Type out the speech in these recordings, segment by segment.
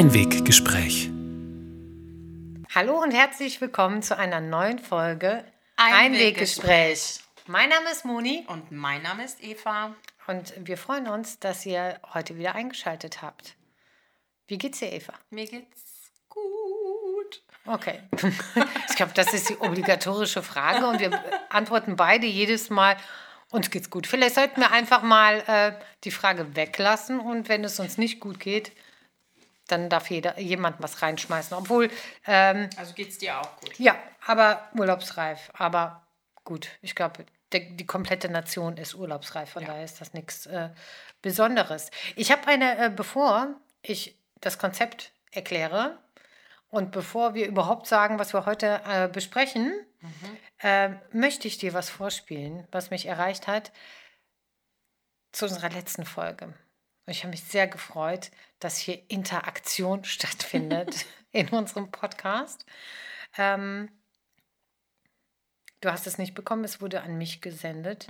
Einweggespräch. Hallo und herzlich willkommen zu einer neuen Folge Einweggespräch. Mein Name ist Moni Und mein Name ist Eva. und wir freuen uns, dass ihr heute wieder eingeschaltet habt. Wie geht's dir, Eva? Mir geht's gut. Okay. Ich glaube, das ist die obligatorische Frage und wir antworten beide jedes Mal. Uns geht's gut. Vielleicht sollten wir einfach mal äh, die Frage weglassen und wenn es uns nicht gut geht, dann darf jeder, jemand was reinschmeißen. Obwohl, ähm, Also geht's dir auch gut. ja, aber urlaubsreif. Aber gut, ich glaube, die, komplette Nation ist urlaubsreif. Von daher ist das nichts äh, Besonderes. Ich habe eine, äh, bevor ich das Konzept erkläre und bevor wir überhaupt sagen, was wir heute äh, besprechen, äh, möchte ich dir was vorspielen, was mich erreicht hat zu unserer letzten Folge. Und ich habe mich sehr gefreut, dass hier Interaktion stattfindet in unserem Podcast. Ähm, du hast es nicht bekommen, es wurde an mich gesendet.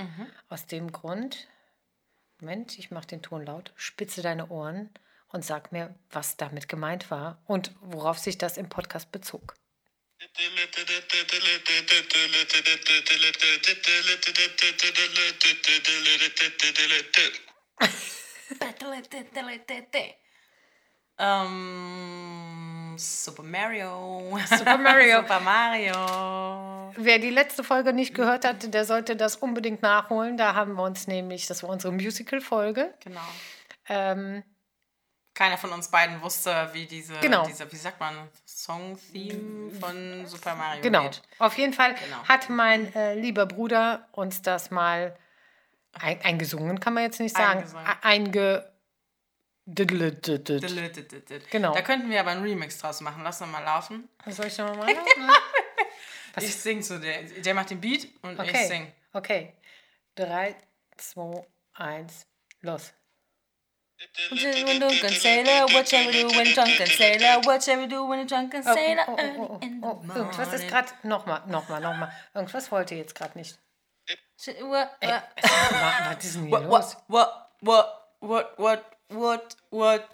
Aus dem Grund, Moment, ich mache den Ton laut, spitze deine Ohren und sag mir, was damit gemeint war und worauf sich das im Podcast bezog. Ähm, Super Mario. Super Mario. Super Mario. Wer die letzte Folge nicht gehört hat, der sollte das unbedingt nachholen. Da haben wir uns nämlich, das war unsere Musical-Folge. Genau. Ähm, Keiner von uns beiden wusste, wie diese, Genau. diese wie sagt man, Song-Theme von Super Mario Genau. geht. Auf jeden Fall Genau. hat mein äh, lieber Bruder uns das mal ein, eingesungen, kann man jetzt nicht sagen. Eingesungen. Einge. Diddle-diddle. Genau. Da könnten wir aber einen Remix draus machen. Lass doch mal laufen. Was soll ich noch mal machen? Ich sing zu der. Der macht den Beat und ich Okay. sing. Okay. Drei, zwei, eins, los. When drunken sailor, what shall we do when drunken sailor? What shall we do when a drunken Oh, sailor oh, oh, in oh, the oh. Irgendwas ist gerade. Nochmal, nochmal, nochmal. Irgendwas wollte jetzt gerade nicht. Sh- What, what, Was ist denn hier What, los? what, what, what, what, what, what?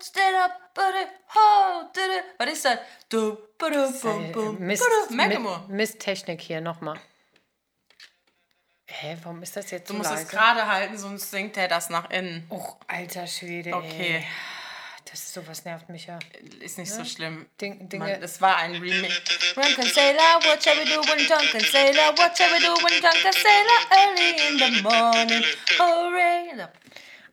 stand up, buddy, ho. Was ist das? Du, budu, bum, bum, Mist. Macklemore. Mi- Misttechnik hier nochmal. Hä, warum ist das jetzt Du so musst es leise? gerade halten, sonst singt er das nach innen. Och, alter Schwede, Okay, ey. Das sowas nervt mich ja. ist nicht so schlimm. Ding, Dinge. Mann, es war ein Remix. Drunken sailor, what shall we do when drunken sailor? What shall we do when drunken sailor early in the morning? Hooray!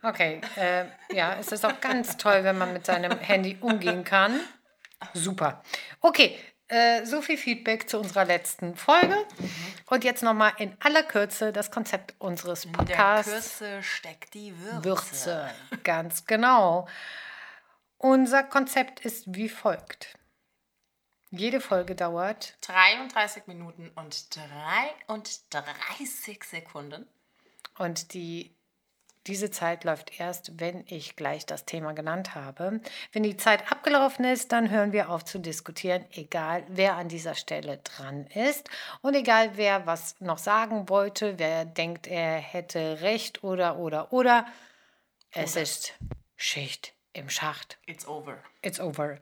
Okay, äh, ja, es ist auch ganz toll, wenn man mit seinem Handy umgehen kann. Super. Okay, äh, so viel Feedback zu unserer letzten Folge. Und jetzt nochmal in aller Kürze das Konzept unseres In der Podcasts. Kürze steckt die Würze. Würze. Ganz genau. Unser Konzept ist wie folgt. Jede Folge dauert 33 Minuten und 33 Sekunden. und die, diese Zeit läuft erst, wenn ich gleich das Thema genannt habe. Wenn die Zeit abgelaufen ist, dann hören wir auf zu diskutieren, egal wer an dieser Stelle dran ist und egal wer was noch sagen wollte, wer denkt, er hätte recht oder oder oder. Es ist Schicht im Schacht. It's over. It's over.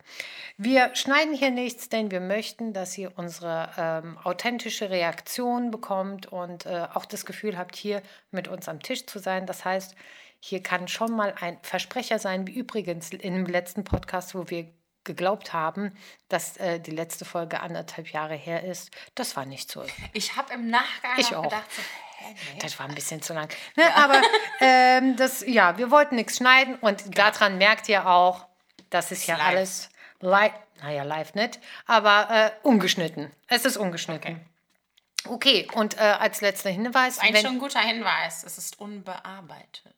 Wir schneiden hier nichts, denn wir möchten, dass ihr unsere ähm, authentische Reaktion bekommt und äh, auch das Gefühl habt, hier mit uns am Tisch zu sein. Das heißt, hier kann schon mal ein Versprecher sein, wie übrigens im letzten Podcast, wo wir geglaubt haben, dass äh, die letzte Folge anderthalb Jahre her ist. Das war nicht so. Ich habe im Nachgang Ich auch. gedacht, so, nee. Das war ein bisschen zu lang. Ne, Aber ähm, das, ja, wir wollten nichts schneiden und daran merkt ihr auch, das ist ja live. alles live, naja, live nicht, aber äh, ungeschnitten. Es ist ungeschnitten. Okay, und äh, als letzter Hinweis, Eigentlich wenn, schon ein guter Hinweis. Es ist unbearbeitet.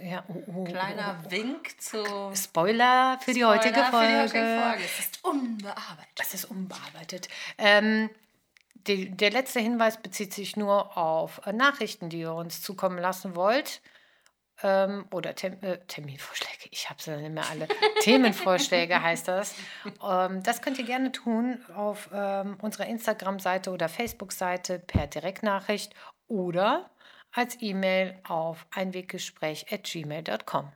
ja, oh, oh, Kleiner Wink zu oh, Spoiler für die heutige Spoiler Folge. Für die heutige Folge. Es ist unbearbeitet. Es ist unbearbeitet. Ähm, die, der letzte Hinweis bezieht sich nur auf äh, Nachrichten, die ihr uns zukommen lassen wollt. Ähm, oder Tem äh, Terminvorschläge. Ich habe sie nicht mehr alle. Themenvorschläge heißt das. Ähm, das könnt ihr gerne tun auf ähm, unserer Instagram-Seite oder Facebook-Seite per Direktnachricht oder als E-Mail auf einweggespräch.gmail.com.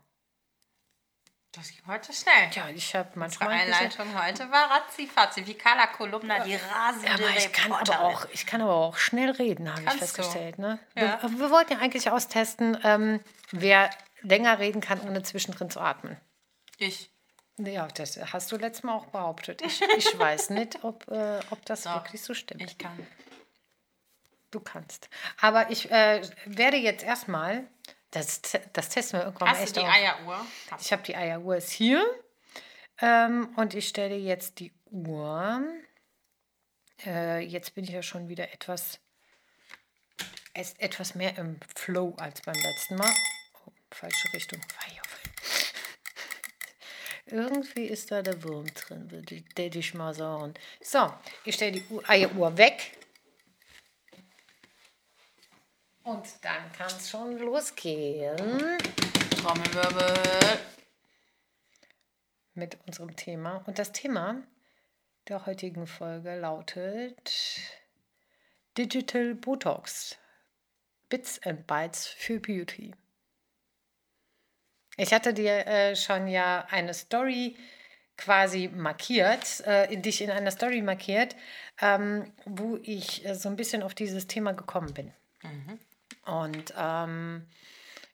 Das ging heute schnell. Ja, ich habe Unsere manchmal. bisschen- Einleitung heute war ratzi wie Carla Kolumna, die rasende Ja, aber ich kann, aber auch, ich kann aber auch schnell reden, habe ich festgestellt. Ne? Ja. Wir, wir wollten ja eigentlich austesten, ähm, wer länger reden kann, ohne zwischendrin zu atmen. Ich. Ja, das hast du letztes Mal auch behauptet. Ich, ich weiß nicht, ob, äh, ob das Doch, wirklich so stimmt. Ich kann. Du kannst. Aber ich äh, werde jetzt erstmal, das, das testen wir irgendwann mal Hast du echt die auf. Eieruhr? Ich habe die Eieruhr ist hier ähm, und ich stelle jetzt die Uhr. Äh, jetzt bin ich ja schon wieder etwas, etwas mehr im Flow als beim letzten Mal. Oh, falsche Richtung. Auf. Irgendwie ist da der Wurm drin, würde ich- mal sagen. So, ich stelle die Uhr, Eieruhr weg. Und dann kann es schon losgehen. Trommelwirbel. mit unserem Thema. Und das Thema der heutigen Folge lautet Digital Botox. Bits and Bytes für Beauty. Ich hatte dir äh, schon ja eine Story quasi markiert, äh, in dich in einer Story markiert, ähm, wo ich äh, so ein bisschen auf dieses Thema gekommen bin. Und ähm,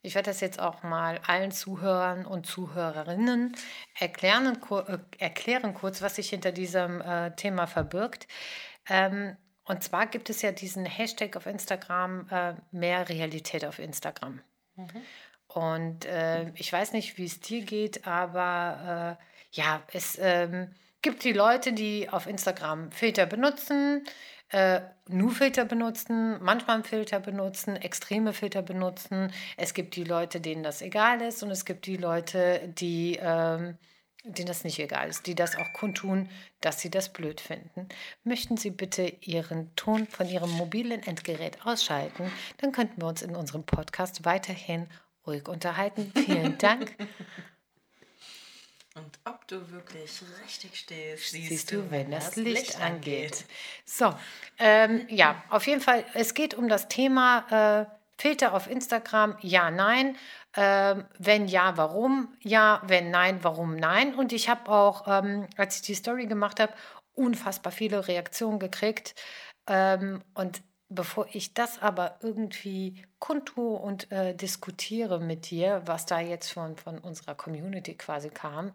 ich werde das jetzt auch mal allen Zuhörern und Zuhörerinnen erklären, äh, erklären kurz, was sich hinter diesem äh, Thema verbirgt. Ähm, und zwar gibt es ja diesen Hashtag auf Instagram, äh, mehr Realität auf Instagram. Und äh, ich weiß nicht, wie es dir geht, aber äh, ja, es ähm, gibt die Leute, die auf Instagram Filter benutzen, äh, nur Filter benutzen, manchmal einen Filter benutzen, extreme Filter benutzen. Es gibt die Leute, denen das egal ist und es gibt die Leute, die, ähm, denen das nicht egal ist, die das auch kundtun, dass sie das blöd finden. Möchten Sie bitte Ihren Ton von Ihrem mobilen Endgerät ausschalten, dann könnten wir uns in unserem Podcast weiterhin ruhig unterhalten. Vielen Dank. Und ob du wirklich richtig stehst, siehst, Siehst du, wenn das Licht angeht. So, ähm, ja, auf jeden Fall, es geht um das Thema äh, Filter auf Instagram, ja, nein. Ähm, wenn ja, warum? Ja, wenn nein, warum nein? Und ich habe auch, ähm, als ich die Story gemacht habe, unfassbar viele Reaktionen gekriegt. Ähm, und bevor ich das aber irgendwie kundtue und äh, diskutiere mit dir, was da jetzt von, von unserer Community quasi kam,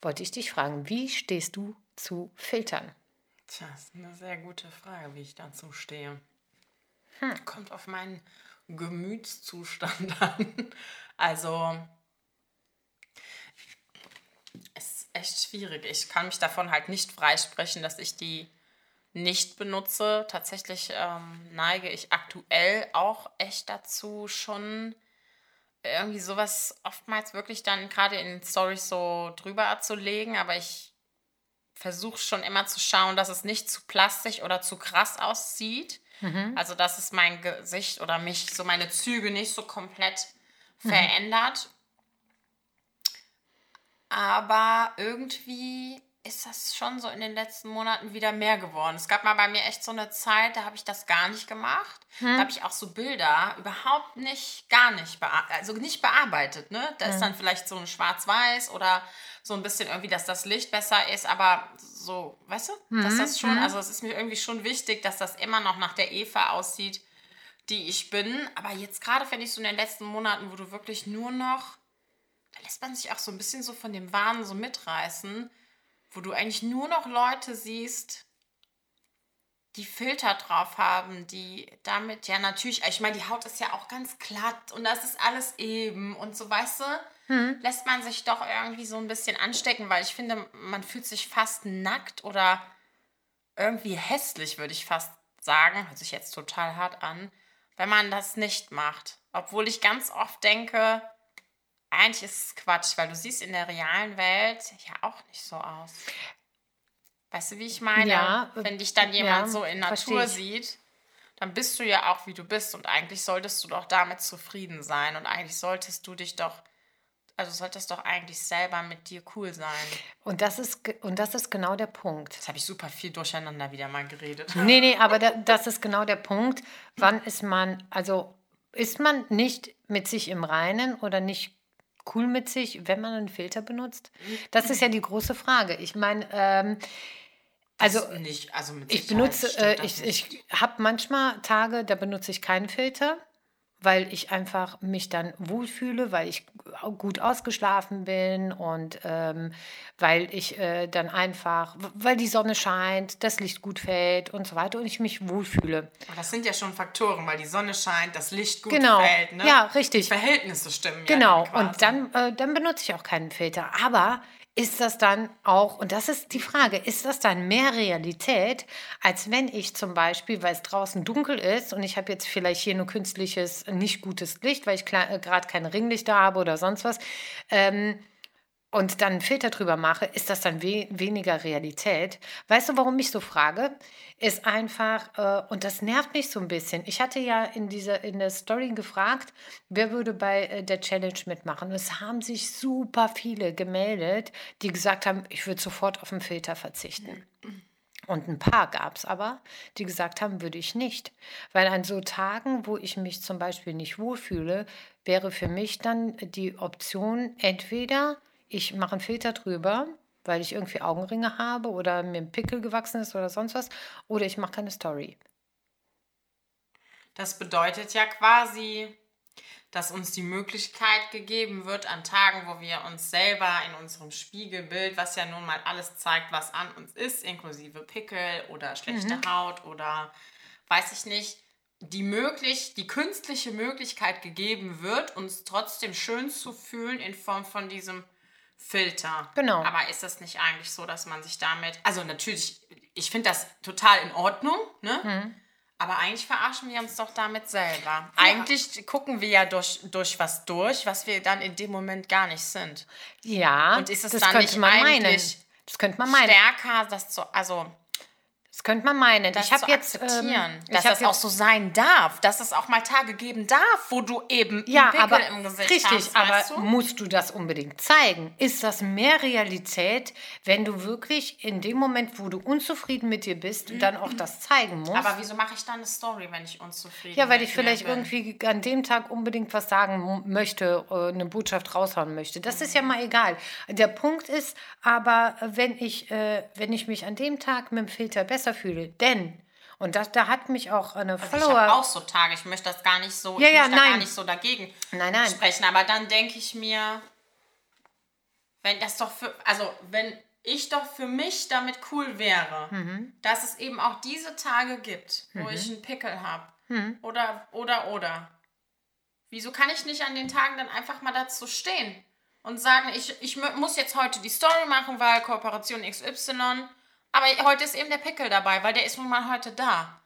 wollte ich dich fragen, wie stehst du zu Filtern? Tja, das ist eine sehr gute Frage, wie ich dazu stehe. Hm. Kommt auf meinen Gemütszustand an. Also, es ist echt schwierig. Ich kann mich davon halt nicht freisprechen, dass ich die nicht benutze. Tatsächlich ähm, neige ich aktuell auch echt dazu, schon irgendwie sowas oftmals wirklich dann gerade in Stories so drüber zu legen, aber ich versuche schon immer zu schauen, dass es nicht zu plastisch oder zu krass aussieht. Also, dass es mein Gesicht oder mich, so meine Züge nicht so komplett verändert. Aber irgendwie ist das schon so in den letzten Monaten wieder mehr geworden. Es gab mal bei mir echt so eine Zeit, da habe ich das gar nicht gemacht. Da habe ich auch so Bilder überhaupt nicht, gar nicht, also nicht bearbeitet. Ne? Da ist dann vielleicht so ein Schwarz-Weiß oder so ein bisschen irgendwie, dass das Licht besser ist, aber so, weißt du, dass das schon, also es ist mir irgendwie schon wichtig, dass das immer noch nach der Eva aussieht, die ich bin. Aber jetzt gerade finde ich so in den letzten Monaten, wo du wirklich nur noch, da lässt man sich auch so ein bisschen so von dem Wahn so mitreißen, wo du eigentlich nur noch Leute siehst, die Filter drauf haben, die damit ja natürlich, ich meine, die Haut ist ja auch ganz glatt und das ist alles eben und so, weißt du, lässt man sich doch irgendwie so ein bisschen anstecken, weil ich finde, man fühlt sich fast nackt oder irgendwie hässlich, würde ich fast sagen. Hört sich jetzt total hart an, wenn man das nicht macht. Obwohl ich ganz oft denke, eigentlich ist es Quatsch, weil du siehst in der realen Welt ja auch nicht so aus. Weißt du, wie ich meine? Ja, Wenn dich dann jemand ja, so in Natur sieht, dann bist du ja auch, wie du bist. Und eigentlich solltest du doch damit zufrieden sein. Und eigentlich solltest du dich doch, also solltest doch eigentlich selber mit dir cool sein. Und das ist, und das ist genau der Punkt. Jetzt habe ich super viel durcheinander wieder mal geredet. Nee, nee, aber da, das ist genau der Punkt. Wann ist man, also ist man nicht mit sich im Reinen oder nicht cool mit sich, wenn man einen Filter benutzt? Das ist ja die große Frage. Ich meine, ähm, also, nicht, also ich benutze, äh, ich, ich habe manchmal Tage, da benutze ich keinen Filter weil ich einfach mich dann wohlfühle, weil ich gut ausgeschlafen bin und ähm, weil ich äh, dann einfach, weil die Sonne scheint, das Licht gut fällt und so weiter und ich mich wohlfühle. Das sind ja schon Faktoren, weil die Sonne scheint, das Licht gut genau. fällt. Ne? Ja, richtig. Die Verhältnisse stimmen. Genau, ja und dann, äh, dann benutze ich auch keinen Filter. Aber ist das dann auch, und das ist die Frage, ist das dann mehr Realität, als wenn ich zum Beispiel, weil es draußen dunkel ist und ich habe jetzt vielleicht hier nur künstliches, nicht gutes Licht, weil ich äh, gerade keine Ringlichter habe oder sonst was, ähm, und dann einen Filter drüber mache, ist das dann we weniger Realität? Weißt du, warum ich so frage? Ist einfach, äh, und das nervt mich so ein bisschen. Ich hatte ja in, dieser, in der Story gefragt, wer würde bei äh, der Challenge mitmachen. Es haben sich super viele gemeldet, die gesagt haben, ich würde sofort auf den Filter verzichten. Und ein paar gab es aber, die gesagt haben, würde ich nicht. Weil an so Tagen, wo ich mich zum Beispiel nicht wohlfühle, wäre für mich dann die Option, entweder ich mache einen Filter drüber, weil ich irgendwie Augenringe habe oder mir ein Pickel gewachsen ist oder sonst was, oder ich mache keine Story. Das bedeutet ja quasi, dass uns die Möglichkeit gegeben wird, an Tagen, wo wir uns selber in unserem Spiegelbild, was ja nun mal alles zeigt, was an uns ist, inklusive Pickel oder schlechte mhm. Haut oder weiß ich nicht, die möglich, die künstliche Möglichkeit gegeben wird, uns trotzdem schön zu fühlen in Form von diesem Filter. Genau. Aber ist das nicht eigentlich so, dass man sich damit. Also natürlich, ich finde das total in Ordnung, ne? Mhm. Aber eigentlich verarschen wir uns doch damit selber. Ja. Eigentlich gucken wir ja durch, durch was durch, was wir dann in dem Moment gar nicht sind. Ja, und ist es das dann könnte nicht man meinen. Das könnte man meinen. Stärker, das zu, also das könnte man meinen. Das ich habe jetzt ähm, dass das auch so sein darf, dass es auch mal Tage geben darf, wo du eben ja, Pickel aber im Gesicht richtig, hast, aber du? musst du das unbedingt zeigen? Ist das mehr Realität, wenn du wirklich in dem Moment, wo du unzufrieden mit dir bist, mhm. dann auch das zeigen musst? Aber wieso mache ich dann eine Story, wenn ich unzufrieden bin? Ja, weil ich vielleicht bin? irgendwie an dem Tag unbedingt was sagen möchte, äh, eine Botschaft raushauen möchte. Das mhm. ist ja mal egal. Der Punkt ist, aber wenn ich, äh, wenn ich mich an dem Tag mit dem Filter besser besser fühle. Denn, und das, da hat mich auch eine also Follower. Ich habe auch so Tage, ich möchte das gar nicht so, ja, ja, nein. gar nicht so dagegen nein, nein. sprechen. Aber dann denke ich mir, wenn das doch für, also wenn ich doch für mich damit cool wäre, mhm. dass es eben auch diese Tage gibt, wo mhm. ich einen Pickel habe. Mhm. Oder, oder, oder. Wieso kann ich nicht an den Tagen dann einfach mal dazu stehen und sagen, ich, ich muss jetzt heute die Story machen, weil Kooperation XY aber heute ist eben der Pickel dabei, weil der ist nun mal heute da.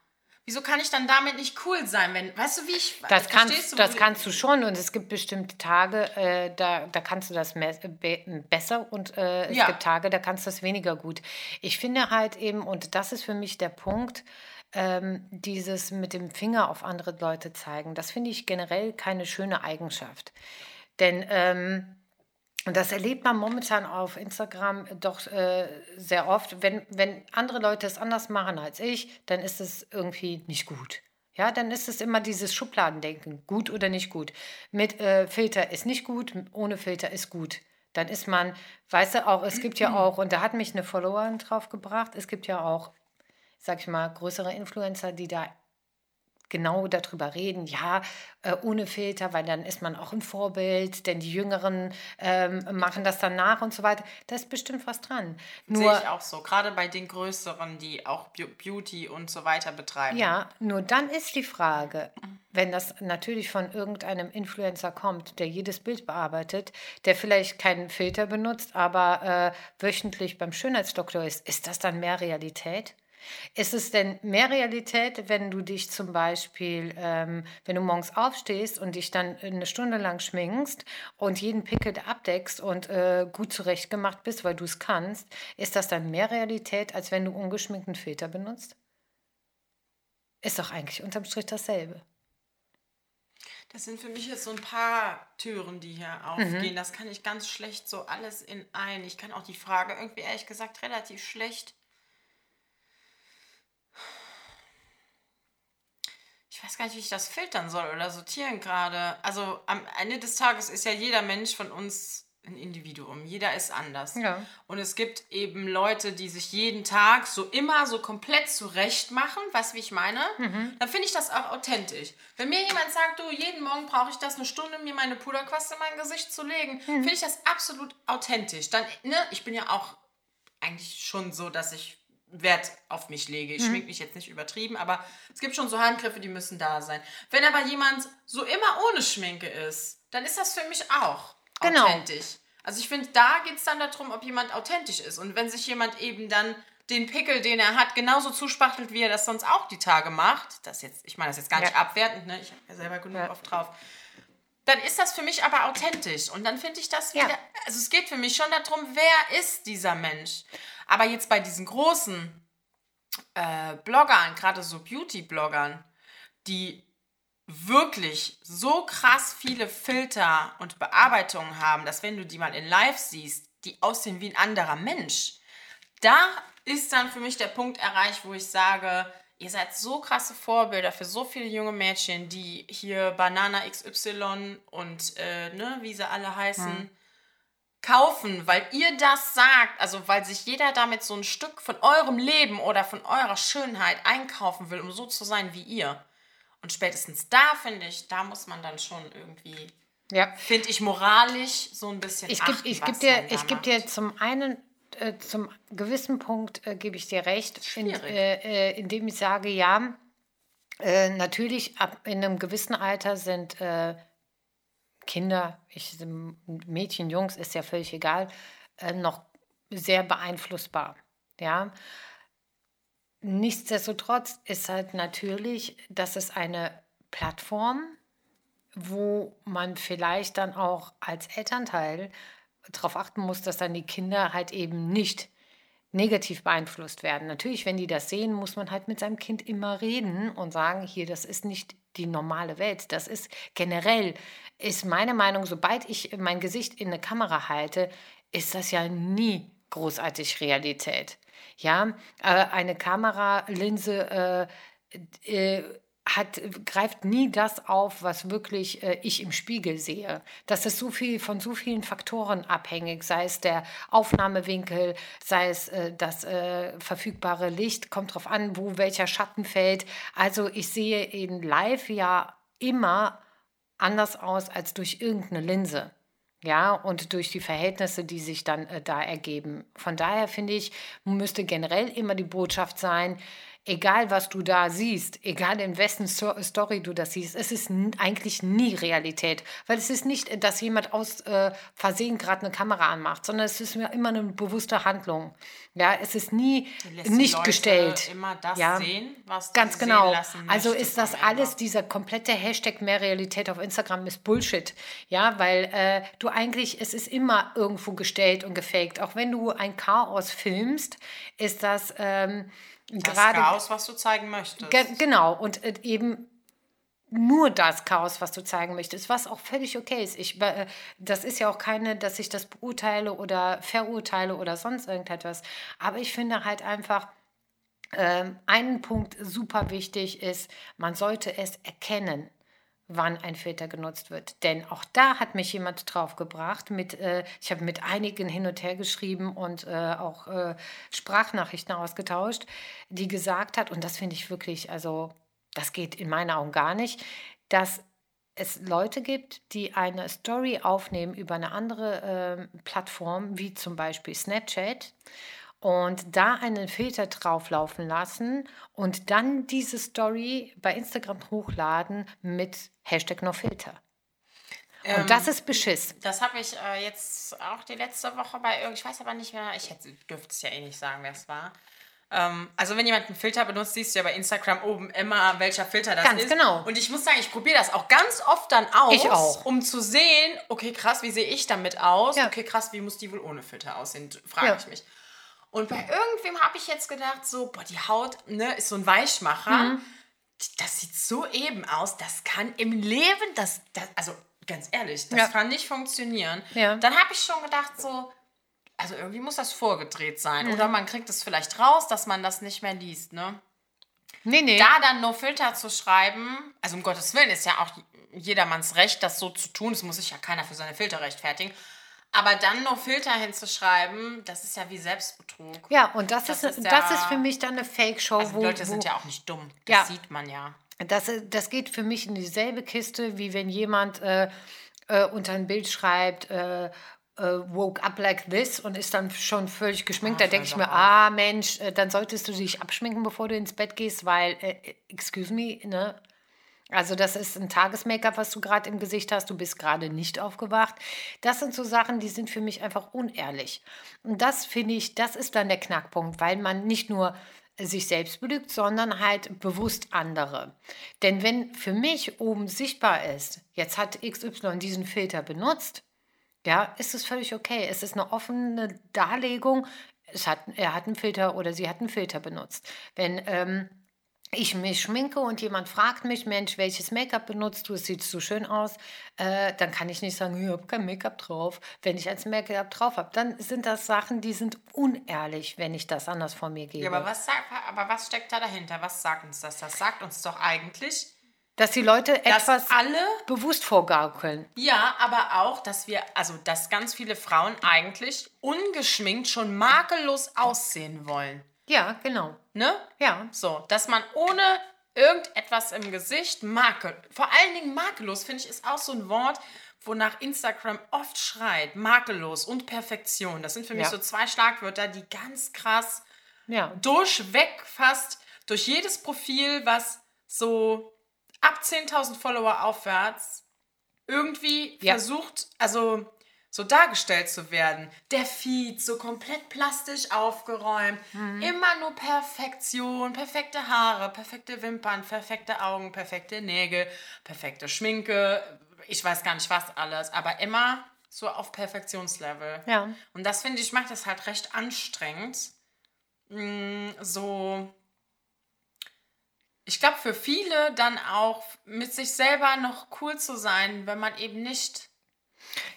Wieso kann ich dann damit nicht cool sein? Wenn, weißt du, wie ich. Das, kannst, du, das kannst du schon und es gibt bestimmte Tage, äh, da, da kannst du das be besser und äh, es ja. gibt Tage, da kannst du das weniger gut. Ich finde halt eben, und das ist für mich der Punkt, ähm, dieses mit dem Finger auf andere Leute zeigen, das finde ich generell keine schöne Eigenschaft. Denn. Ähm, und das erlebt man momentan auf Instagram doch äh, sehr oft. Wenn, wenn andere Leute es anders machen als ich, dann ist es irgendwie nicht gut. Ja, dann ist es immer dieses Schubladendenken, gut oder nicht gut. Mit äh, Filter ist nicht gut, ohne Filter ist gut. Dann ist man, weißt du auch, es gibt ja auch, und da hat mich eine Followerin drauf gebracht, es gibt ja auch, sag ich mal, größere Influencer, die da genau darüber reden, ja, äh, ohne Filter, weil dann ist man auch ein Vorbild, denn die Jüngeren ähm, machen das dann nach und so weiter. Da ist bestimmt was dran. Nur, Sehe ich auch so, gerade bei den Größeren, die auch Beauty und so weiter betreiben. Ja, nur dann ist die Frage, wenn das natürlich von irgendeinem Influencer kommt, der jedes Bild bearbeitet, der vielleicht keinen Filter benutzt, aber äh, wöchentlich beim Schönheitsdoktor ist, ist das dann mehr Realität? Ist es denn mehr Realität, wenn du dich zum Beispiel, ähm, wenn du morgens aufstehst und dich dann eine Stunde lang schminkst und jeden Pickel abdeckst und äh, gut zurechtgemacht bist, weil du es kannst, ist das dann mehr Realität, als wenn du ungeschminkten Filter benutzt? Ist doch eigentlich unterm Strich dasselbe. Das sind für mich jetzt so ein paar Türen, die hier aufgehen. Mhm. Das kann ich ganz schlecht so alles in ein. Ich kann auch die Frage irgendwie ehrlich gesagt relativ schlecht ich weiß gar nicht, wie ich das filtern soll oder sortieren gerade. Also am Ende des Tages ist ja jeder Mensch von uns ein Individuum. Jeder ist anders. Ja. Und es gibt eben Leute, die sich jeden Tag so immer so komplett zurecht machen, du, wie ich meine? Mhm. Dann finde ich das auch authentisch. Wenn mir jemand sagt, du, jeden Morgen brauche ich das eine Stunde, mir meine Puderquaste in mein Gesicht zu legen, Mhm. finde ich das absolut authentisch. Dann, ne, ich bin ja auch eigentlich schon so, dass ich Wert auf mich lege. Mhm. Ich schmink mich jetzt nicht übertrieben, aber es gibt schon so Handgriffe, die müssen da sein. Wenn aber jemand so immer ohne Schminke ist, dann ist das für mich auch Genau. authentisch. Also ich finde, da geht es dann darum, ob jemand authentisch ist. Und wenn sich jemand eben dann den Pickel, den er hat, genauso zuspachtelt, wie er das sonst auch die Tage macht, das jetzt, ich meine das jetzt gar nicht Ja. abwertend, ne? ich habe ja selber genug Ja. oft drauf, dann ist das für mich aber authentisch. Und dann finde ich das Ja. wieder, also es geht für mich schon darum, wer ist dieser Mensch. Aber jetzt bei diesen großen äh, Bloggern, gerade so Beauty-Bloggern, die wirklich so krass viele Filter und Bearbeitungen haben, dass wenn du die mal in Live siehst, die aussehen wie ein anderer Mensch, da ist dann für mich der Punkt erreicht, wo ich sage, ihr seid so krasse Vorbilder für so viele junge Mädchen, die hier Banana XY und äh, ne, wie sie alle heißen, kaufen, weil ihr das sagt, also weil sich jeder damit so ein Stück von eurem Leben oder von eurer Schönheit einkaufen will, um so zu sein wie ihr. Und spätestens da, finde ich, da muss man dann schon irgendwie, Ja. finde ich, moralisch so ein bisschen Ich gebe geb dir, ich geb macht. dir zum einen, äh, zum gewissen Punkt äh, gebe ich dir recht, in, äh, äh, indem ich sage, ja, äh, natürlich ab in einem gewissen Alter sind äh, Kinder, ich, Mädchen, Jungs, ist ja völlig egal, äh, noch sehr beeinflussbar. Ja. Nichtsdestotrotz ist halt natürlich, dass es eine Plattform, wo man vielleicht dann auch als Elternteil darauf achten muss, dass dann die Kinder halt eben nicht negativ beeinflusst werden. Natürlich, wenn die das sehen, muss man halt mit seinem Kind immer reden und sagen, hier, das ist nicht die normale Welt. Das ist generell, ist meine Meinung, sobald ich mein Gesicht in eine Kamera halte, ist das ja nie großartig Realität. Ja, äh, eine Kameralinse äh, äh, hat, greift nie das auf, was wirklich äh, ich im Spiegel sehe. Das ist so viel von so vielen Faktoren abhängig, sei es der Aufnahmewinkel, sei es äh, das äh, verfügbare Licht, kommt drauf an, wo welcher Schatten fällt. Also ich sehe in Live ja immer anders aus als durch irgendeine Linse. Ja, und durch die Verhältnisse, die sich dann äh, da ergeben. Von daher finde ich, müsste generell immer die Botschaft sein, egal was du da siehst, egal in wessen Sto Story du das siehst, es ist eigentlich nie Realität. Weil es ist nicht, dass jemand aus äh, Versehen gerade eine Kamera anmacht, sondern es ist immer eine bewusste Handlung. Ja, es ist nie nicht Leute gestellt. immer das ja. sehen, was Ganz genau. Also ist das Ende. alles, dieser komplette Hashtag mehr Realität auf Instagram ist Bullshit. Ja, weil äh, du eigentlich, es ist immer irgendwo gestellt und gefaked. Auch wenn du ein Chaos filmst, ist das ähm, das gerade. Chaos, was du zeigen möchtest. Ge genau. Und äh, eben nur das Chaos, was du zeigen möchtest, was auch völlig okay ist. Ich, äh, das ist ja auch keine, dass ich das beurteile oder verurteile oder sonst irgendetwas. Aber ich finde halt einfach, ähm, einen Punkt super wichtig ist, man sollte es erkennen wann ein Filter genutzt wird. Denn auch da hat mich jemand drauf gebracht. Mit, äh, ich habe mit einigen hin und her geschrieben und äh, auch äh, Sprachnachrichten ausgetauscht, die gesagt hat, und das finde ich wirklich, also das geht in meinen Augen gar nicht, dass es Leute gibt, die eine Story aufnehmen über eine andere äh, Plattform, wie zum Beispiel Snapchat, und da einen Filter drauflaufen lassen und dann diese Story bei Instagram hochladen mit Hashtag NoFilter. Und das ist Beschiss. Das habe ich äh, jetzt auch die letzte Woche bei irgend, ich weiß aber nicht mehr, ich hätte, dürfte es ja eh nicht sagen, wer es war. Ähm, also wenn jemand einen Filter benutzt, siehst du ja bei Instagram oben immer, welcher Filter das Ganz ist. genau. Und ich muss sagen, ich probiere das auch ganz oft dann aus, Ich auch. um zu sehen, okay, krass, wie sehe ich damit aus? Ja. Okay, krass, wie muss die wohl ohne Filter aussehen? Frage Ja. ich mich. Und bei irgendwem habe ich jetzt gedacht, so, boah, die Haut ne, ist so ein Weichmacher. Mhm. Das sieht so eben aus, das kann im Leben, das, das also ganz ehrlich, das Ja. kann nicht funktionieren. Ja. Dann habe ich schon gedacht, so, also irgendwie muss das vorgedreht sein. Oder man kriegt es vielleicht raus, dass man das nicht mehr liest, ne? Nee, nee. Da dann No Filter zu schreiben, also um Gottes Willen ist ja auch jedermanns Recht, das so zu tun. Es muss sich ja keiner für seine Filter rechtfertigen. Aber dann No Filter hinzuschreiben, das ist ja wie Selbstbetrug. Ja, und das, Das ist, ist das ja- ist für mich dann eine Fake-Show, Also wo, die Leute wo sind ja auch nicht dumm. Das Ja. sieht man ja. Das, das geht für mich in dieselbe Kiste, wie wenn jemand äh, äh, unter ein Bild schreibt, äh, äh, woke up like this und ist dann schon völlig geschminkt. Ah, da denke ich mir, ah Mensch, äh, dann solltest du dich abschminken, bevor du ins Bett gehst, weil, äh, excuse me, ne? Also das ist ein Tages-Make-up, was du gerade im Gesicht hast. Du bist gerade nicht aufgewacht. Das sind so Sachen, die sind für mich einfach unehrlich. Und das finde ich, das ist dann der Knackpunkt, weil man nicht nur sich selbst belügt, sondern halt bewusst andere. Denn wenn für mich oben sichtbar ist, jetzt hat XY diesen Filter benutzt, ja, ist es völlig okay. Es ist eine offene Darlegung. Es hat, er hat einen Filter oder sie hat einen Filter benutzt. Wenn ähm, ich mich schminke und jemand fragt mich, Mensch, welches Make-up benutzt du? Es sieht so schön aus. Äh, dann kann ich nicht sagen, ich habe kein Make-up drauf. Wenn ich als Make-up drauf habe, dann sind das Sachen, die sind unehrlich, wenn ich das anders von mir gebe. Ja, aber was, aber was steckt da dahinter? Was sagt uns das? Das sagt uns doch eigentlich, Dass die Leute dass etwas alle bewusst vorgaukeln. Ja, aber auch, dass wir, also dass ganz viele Frauen eigentlich ungeschminkt schon makellos aussehen wollen. Ja, genau. Ne? Ja. So, dass man ohne irgendetwas im Gesicht makel, vor allen Dingen makellos, finde ich, ist auch so ein Wort, wonach Instagram oft schreit. Makellos und Perfektion. Das sind für mich Ja. so zwei Schlagwörter, die ganz krass Ja. durchweg fast durch jedes Profil, was so ab 10.000 Follower aufwärts irgendwie Ja. versucht, also so dargestellt zu werden. Der Feed so komplett plastisch aufgeräumt, Mhm. immer nur Perfektion, perfekte Haare, perfekte Wimpern, perfekte Augen, perfekte Nägel, perfekte Schminke, ich weiß gar nicht was alles, aber immer so auf Perfektionslevel. Ja. Und das finde ich macht das halt recht anstrengend. Mm, So, ich glaube für viele dann auch mit sich selber noch cool zu sein, wenn man eben nicht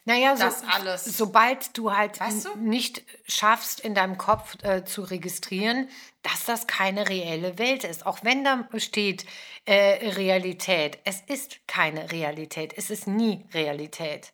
Naja, so, Das alles. sobald du halt Weißt du? nicht schaffst, in deinem Kopf äh, zu registrieren, dass das keine reelle Welt ist. Auch wenn da steht äh, Realität. Es ist keine Realität. Es ist nie Realität.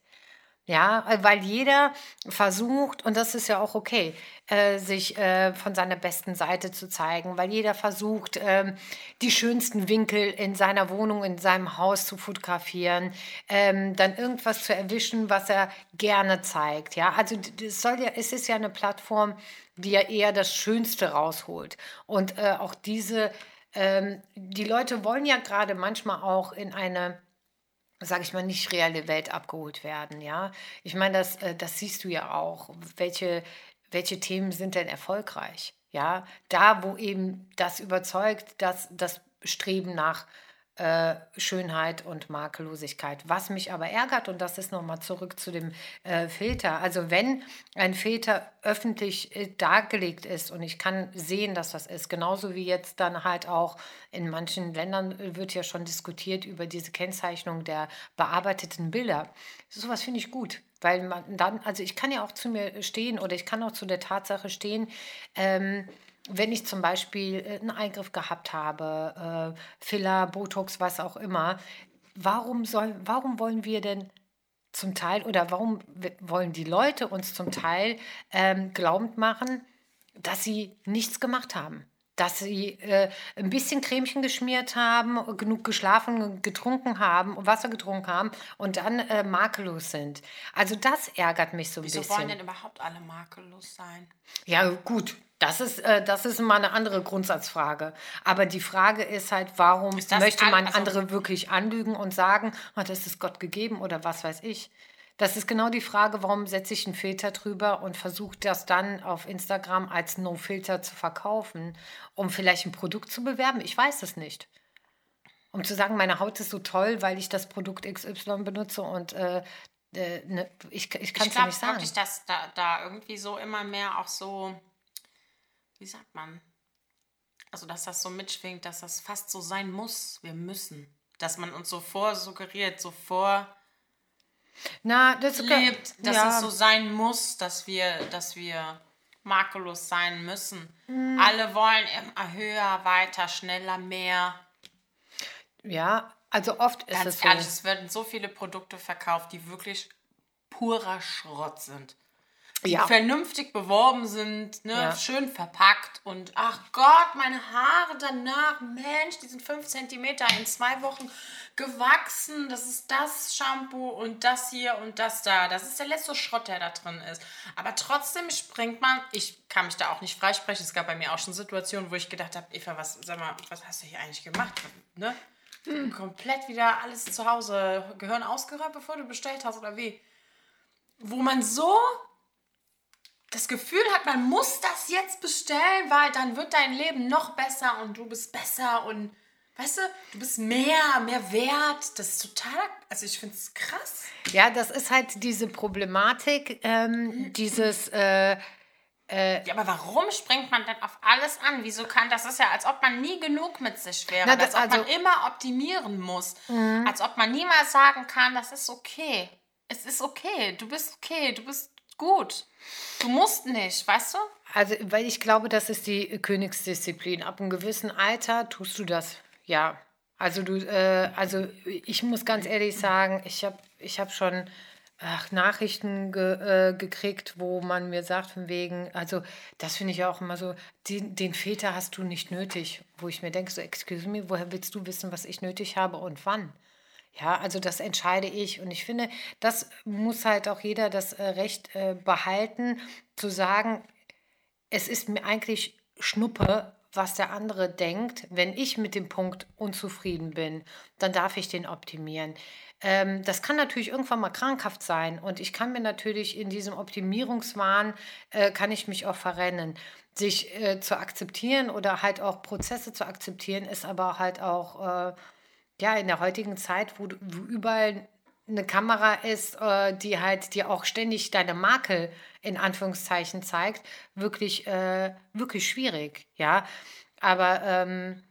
Ja, äh, weil jeder versucht, und das ist ja auch okay, äh, sich äh, von seiner besten Seite zu zeigen, weil jeder versucht, ähm, die schönsten Winkel in seiner Wohnung, in seinem Haus zu fotografieren, ähm, dann irgendwas zu erwischen, was er gerne zeigt. Ja, also das soll ja, es ist ja eine Plattform, die ja eher das Schönste rausholt. Und äh, auch diese, ähm, die Leute wollen ja gerade manchmal auch in eine sage ich mal, nicht reale Welt abgeholt werden, ja. Ich meine, das, äh, das siehst du ja auch. Welche, welche Themen sind denn erfolgreich? Ja, da, wo eben das überzeugt, dass das Streben nach äh, Schönheit und Makellosigkeit. Was mich aber ärgert, und das ist nochmal zurück zu dem äh, Filter. Also wenn ein Filter öffentlich äh, dargelegt ist und ich kann sehen, dass das ist, genauso wie jetzt dann halt auch in manchen Ländern äh, wird ja schon diskutiert über diese Kennzeichnung der bearbeiteten Bilder. Sowas finde ich gut. Weil man dann, also ich kann ja auch zu mir stehen oder ich kann auch zu der Tatsache stehen, ähm, wenn ich zum Beispiel äh, einen Eingriff gehabt habe, äh, Filler, Botox, was auch immer, warum, soll, warum wollen wir denn zum Teil oder warum wollen die Leute uns zum Teil ähm, glaubend machen, dass sie nichts gemacht haben? Dass sie äh, ein bisschen Cremchen geschmiert haben, genug geschlafen, getrunken haben, Wasser getrunken haben und dann äh, makellos sind. Also das ärgert mich so ein Wieso bisschen. wollen denn überhaupt alle makellos sein? Ja, gut. Das ist, äh, das ist mal eine andere Grundsatzfrage. Aber die Frage ist halt, warum Ist möchte man also- andere wirklich anlügen und sagen, oh, das ist Gott gegeben oder was weiß ich? Das ist genau die Frage, warum setze ich einen Filter drüber und versuche das dann auf Instagram als No-Filter zu verkaufen, um vielleicht ein Produkt zu bewerben? Ich weiß es nicht. Um zu sagen, meine Haut ist so toll, weil ich das Produkt XY benutze und äh, äh, ne, ich, ich kann Ich es ja glaube nicht sagen. wirklich, dass da, da irgendwie so immer mehr auch so, wie sagt man, also dass das so mitschwingt, dass das fast so sein muss. Wir müssen. Dass man uns so vorsuggeriert, so vorlebt, Na, das dass ja. es so sein muss, dass wir, dass wir makellos sein müssen. Mhm. Alle wollen immer höher, weiter, schneller, mehr. Ja, also oft ist Ganz es so. Ehrlich, es werden so viele Produkte verkauft, die wirklich purer Schrott sind die ja. vernünftig beworben sind, ne? Ja. schön verpackt und ach Gott, meine Haare danach, Mensch, die sind fünf Zentimeter in zwei Wochen gewachsen. Das ist das Shampoo und das hier und das da. Das ist der letzte Schrott, der da drin ist. Aber trotzdem springt man, ich kann mich da auch nicht freisprechen. Es gab bei mir auch schon Situationen, wo ich gedacht habe, Eva, was, sag mal, was hast du hier eigentlich gemacht? Ne? Hm. Komplett wieder alles zu Hause, Gehirn ausgeräumt, bevor du bestellt hast oder wie? Wo man so das Gefühl hat, man muss das jetzt bestellen, weil dann wird dein Leben noch besser und du bist besser und weißt du, du bist mehr, mehr wert. Das ist total, also ich finde es krass. Ja, das ist halt diese Problematik, ähm, dieses. Äh, äh, ja, aber warum springt man denn auf alles an? Wieso kann das ist ja, als ob man nie genug mit sich wäre, na, das, als ob also, man immer optimieren muss, mhm. als ob man niemals sagen kann, das ist okay. Es ist okay, du bist okay, du bist gut. Du musst nicht, weißt du? Also, weil ich glaube, das ist die Königsdisziplin. Ab einem gewissen Alter tust du das, ja. Also du, äh, also ich muss ganz ehrlich sagen, ich habe ich hab schon ach, Nachrichten ge, äh, gekriegt, wo man mir sagt, von wegen, also das finde ich auch immer so, den, den Väter hast du nicht nötig. Wo ich mir denke, so, excuse me, woher willst du wissen, was ich nötig habe und wann? Ja, also das entscheide ich. Und ich finde, das muss halt auch jeder das äh, Recht äh, behalten, zu sagen, es ist mir eigentlich Schnuppe, was der andere denkt. Wenn ich mit dem Punkt unzufrieden bin, dann darf ich den optimieren. Ähm, das kann natürlich irgendwann mal krankhaft sein und ich kann mir natürlich in diesem Optimierungswahn, äh, kann ich mich auch verrennen. Sich zu akzeptieren oder halt auch Prozesse zu akzeptieren, ist aber halt auch... ja, in der heutigen Zeit, wo, wo überall eine Kamera ist, äh, die halt dir auch ständig deine Makel in Anführungszeichen zeigt, wirklich, äh, wirklich schwierig, ja. Aber ähm,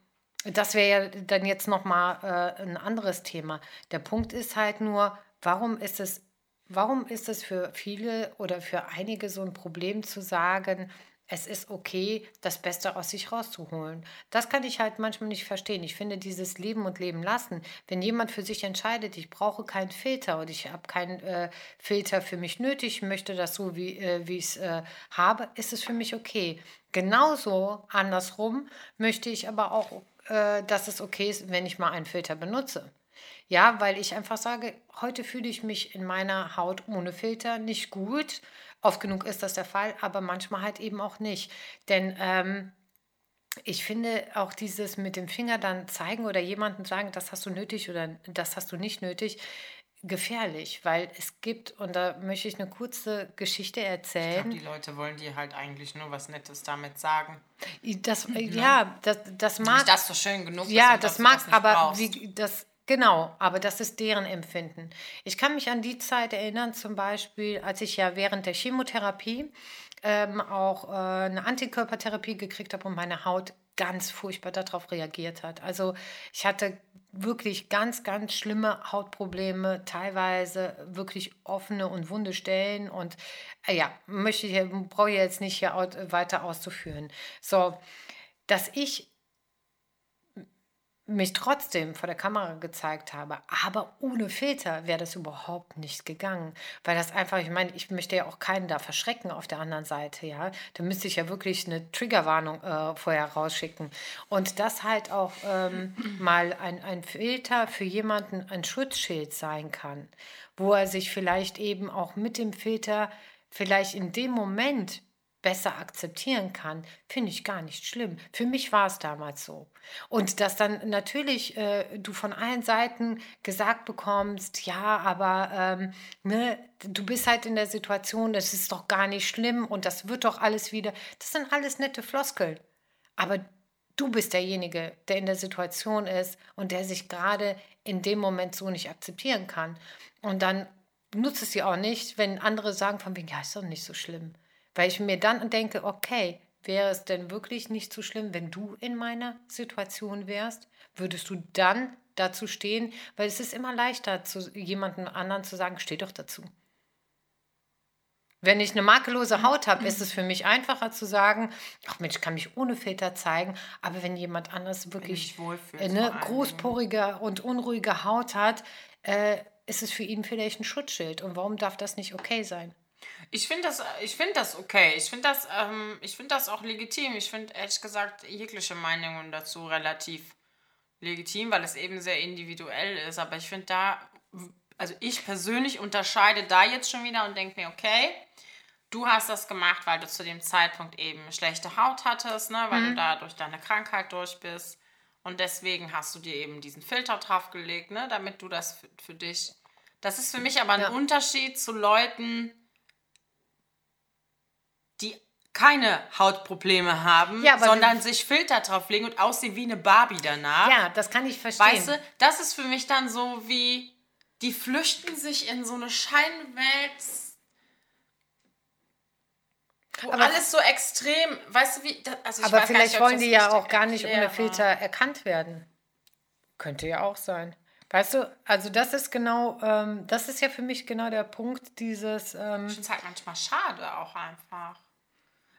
das wäre ja dann jetzt nochmal äh, ein anderes Thema. Der Punkt ist halt nur, warum ist es, warum ist es für viele oder für einige so ein Problem zu sagen, es ist okay, das Beste aus sich rauszuholen. Das kann ich halt manchmal nicht verstehen. Ich finde dieses Leben und Leben lassen, wenn jemand für sich entscheidet, ich brauche keinen Filter und ich habe keinen äh, Filter für mich nötig, möchte das so, wie, äh, ich es äh, habe, ist es für mich okay. Genauso andersrum möchte ich aber auch, äh, dass es okay ist, wenn ich mal einen Filter benutze. Ja, weil ich einfach sage, heute fühle ich mich in meiner Haut ohne Filter nicht gut Oft genug ist das der Fall, aber manchmal halt eben auch nicht. Denn ähm, ich finde auch dieses mit dem Finger dann zeigen oder jemandem sagen, das hast du nötig oder das hast du nicht nötig, gefährlich, weil es gibt, und da möchte ich eine kurze Geschichte erzählen. Ich glaube, die Leute wollen dir halt eigentlich nur was Nettes damit sagen. Das, ja, ja das, das mag. Ist das so schön genug? Ja, das mag, das aber wie, das Genau, aber das ist deren Empfinden. Ich kann mich an die Zeit erinnern, zum Beispiel, als ich ja während der Chemotherapie ähm, auch äh, eine Antikörpertherapie gekriegt habe und meine Haut ganz furchtbar darauf reagiert hat. Also ich hatte wirklich ganz, ganz schlimme Hautprobleme, teilweise wirklich offene und wunde Stellen und äh, ja, möchte ich, brauche ich jetzt nicht hier weiter auszuführen. So, dass ich mich trotzdem vor der Kamera gezeigt habe, aber ohne Filter wäre das überhaupt nicht gegangen, weil das einfach, ich meine, ich möchte ja auch keinen da verschrecken auf der anderen Seite, ja, da müsste ich ja wirklich eine Triggerwarnung äh, vorher rausschicken. Und das halt auch ähm, mal ein, ein Filter für jemanden ein Schutzschild sein kann, wo er sich vielleicht eben auch mit dem Filter vielleicht in dem Moment besser akzeptieren kann, finde ich gar nicht schlimm. Für mich war es damals so. Und dass dann natürlich äh, du von allen Seiten gesagt bekommst, ja, aber ähm, ne, du bist halt in der Situation, das ist doch gar nicht schlimm und das wird doch alles wieder. Das sind alles nette Floskeln. Aber du bist derjenige, der in der Situation ist und der sich gerade in dem Moment so nicht akzeptieren kann. Und dann nutzt es sie auch nicht, wenn andere sagen von wegen, ja, ist doch nicht so schlimm. Weil ich mir dann denke, okay, wäre es denn wirklich nicht so schlimm, wenn du in meiner Situation wärst? Würdest du dann dazu stehen? Weil es ist immer leichter, zu jemandem anderen zu sagen, steh doch dazu. Wenn ich eine makellose Haut habe, ist es für mich einfacher zu sagen, ach Mensch, ich kann mich ohne Filter zeigen. Aber wenn jemand anders wirklich eine großporige und unruhige Haut hat, äh, ist es für ihn vielleicht ein Schutzschild. Und warum darf das nicht okay sein? Ich finde das, find das okay. Ich finde das, ähm, find das auch legitim. Ich finde ehrlich gesagt jegliche Meinungen dazu relativ legitim, weil es eben sehr individuell ist. Aber ich finde da, also ich persönlich unterscheide da jetzt schon wieder und denke mir, okay, du hast das gemacht, weil du zu dem Zeitpunkt eben schlechte Haut hattest, ne, weil mhm. du da durch deine Krankheit durch bist. Und deswegen hast du dir eben diesen Filter draufgelegt, ne, damit du das für, für dich. Das ist für mich aber ein ja. Unterschied zu Leuten, die keine Hautprobleme haben, ja, sondern sich Filter drauflegen und aussehen wie eine Barbie danach. Ja, das kann ich verstehen. Weißt du, das ist für mich dann so wie, die flüchten sich in so eine Scheinwelt, wo aber alles so extrem, weißt du wie, also aber vielleicht nicht, wollen die ja auch gar nicht ohne Filter erkannt werden. Könnte ja auch sein. Weißt du, also das ist genau, ähm, das ist ja für mich genau der Punkt dieses. Ähm, ich finde es halt manchmal schade auch einfach.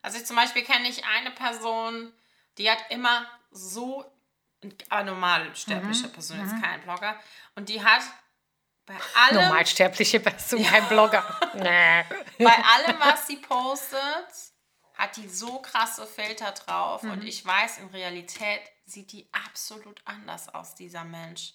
Also ich zum Beispiel kenne ich eine Person, die hat immer so, eine normalsterbliche mhm. Person, jetzt mhm. kein Blogger, und die hat bei allem... Normalsterbliche Person, kein Blogger. nee. Bei allem, was sie postet, hat die so krasse Filter drauf mhm. und ich weiß, in Realität sieht die absolut anders aus, dieser Mensch.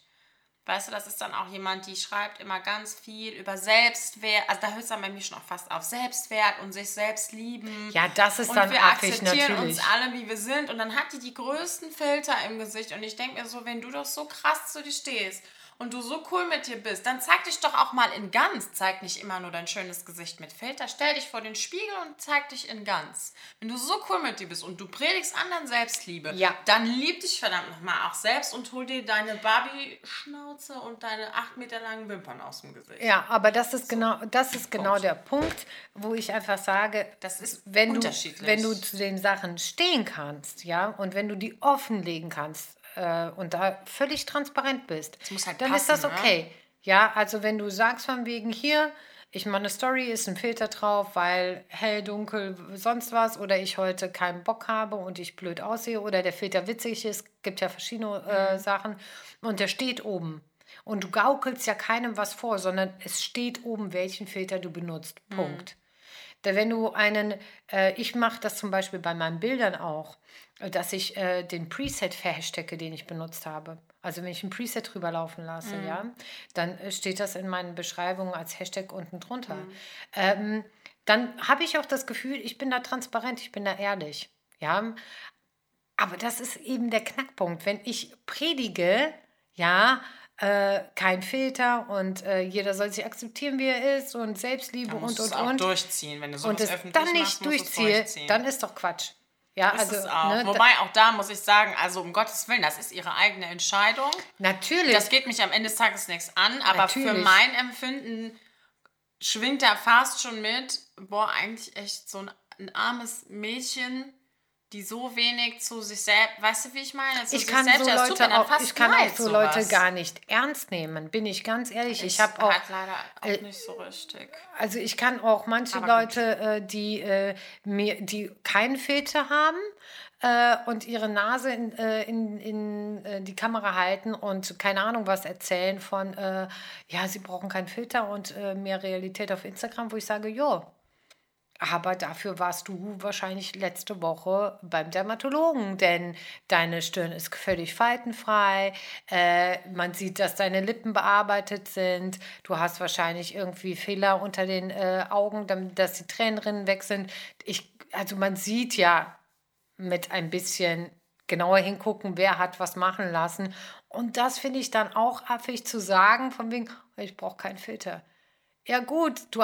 Weißt du, das ist dann auch jemand, die schreibt immer ganz viel über Selbstwert. Also da hört es dann bei mir schon auch fast auf. Selbstwert und sich selbst lieben. Ja, das ist und dann wir akzeptieren natürlich. uns alle, wie wir sind. Und dann hat die die größten Filter im Gesicht. Und ich denke mir so, wenn du doch so krass zu dir stehst und du so cool mit dir bist, dann zeig dich doch auch mal in ganz. Zeig nicht immer nur dein schönes Gesicht mit Filter. Stell dich vor den Spiegel und zeig dich in ganz. Wenn du so cool mit dir bist und du predigst anderen Selbstliebe, ja. dann lieb dich verdammt nochmal auch selbst und hol dir deine Barbie-Schnauze und deine acht Meter langen Wimpern aus dem Gesicht. Ja, aber das ist so. genau, das ist genau der Punkt, wo ich einfach sage, das ist wenn du, wenn du zu den Sachen stehen kannst, ja, und wenn du die offenlegen kannst, äh, und da völlig transparent bist, halt dann passen, ist das ne? okay. Ne? Ja, also wenn du sagst von wegen hier, ich mache eine Story, ist ein Filter drauf, weil hell, dunkel, sonst was, oder ich heute keinen Bock habe und ich blöd aussehe, oder der Filter witzig ist, gibt ja verschiedene äh, mhm. Sachen, und der steht oben. Und du gaukelst ja keinem was vor, sondern es steht oben, welchen Filter du benutzt. Mhm. Punkt. Mhm. Wenn du einen, äh, ich mache das zum Beispiel bei meinen Bildern auch, dass ich äh, den Preset verhashtagge, den ich benutzt habe. Also wenn ich ein Preset drüber laufen lasse, mhm. ja, dann äh, steht das in meinen Beschreibungen als Hashtag unten drunter. Mhm. Ähm, dann habe ich auch das Gefühl, ich bin da transparent, ich bin da ehrlich. Ja, aber das ist eben der Knackpunkt. Wenn ich predige, ja, äh, kein Filter und äh, jeder soll sich akzeptieren, wie er ist und Selbstliebe und und und. durchziehen, wenn du sowas und es öffentlich dann nicht machst, durchziehe, dann ist doch Quatsch. Ja, ist also, auch. Ne, Wobei auch da muss ich sagen, also um Gottes Willen, das ist ihre eigene Entscheidung. Natürlich. Das geht mich am Ende des Tages nichts an, aber Natürlich. für mein Empfinden schwingt da fast schon mit, boah, eigentlich echt so ein, ein armes Mädchen, die so wenig zu sich selbst, weißt du, wie ich meine? Zu ich kann so Leute super, auch, ich kann auch so sowas. Leute gar nicht ernst nehmen, bin ich ganz ehrlich. Ich, ich habe auch leider auch äh, nicht so richtig. Also ich kann auch manche Aber Leute, äh, die äh, mir, die keinen Filter haben äh, und ihre Nase in, äh, in, in äh, die Kamera halten und keine Ahnung was erzählen von, ja, sie brauchen keinen Filter und mehr Realität auf Instagram, wo ich sage, jo, aber dafür warst du wahrscheinlich letzte Woche beim Dermatologen, denn deine Stirn ist völlig faltenfrei. Äh, man sieht, dass deine Lippen bearbeitet sind. Du hast wahrscheinlich irgendwie Fehler unter den äh, Augen, damit, dass die Tränenrinnen weg sind. Ich, also man sieht ja mit ein bisschen genauer hingucken, wer hat was machen lassen. Und das finde ich dann auch affig zu sagen, von wegen, ich brauche keinen Filter. Ja gut, du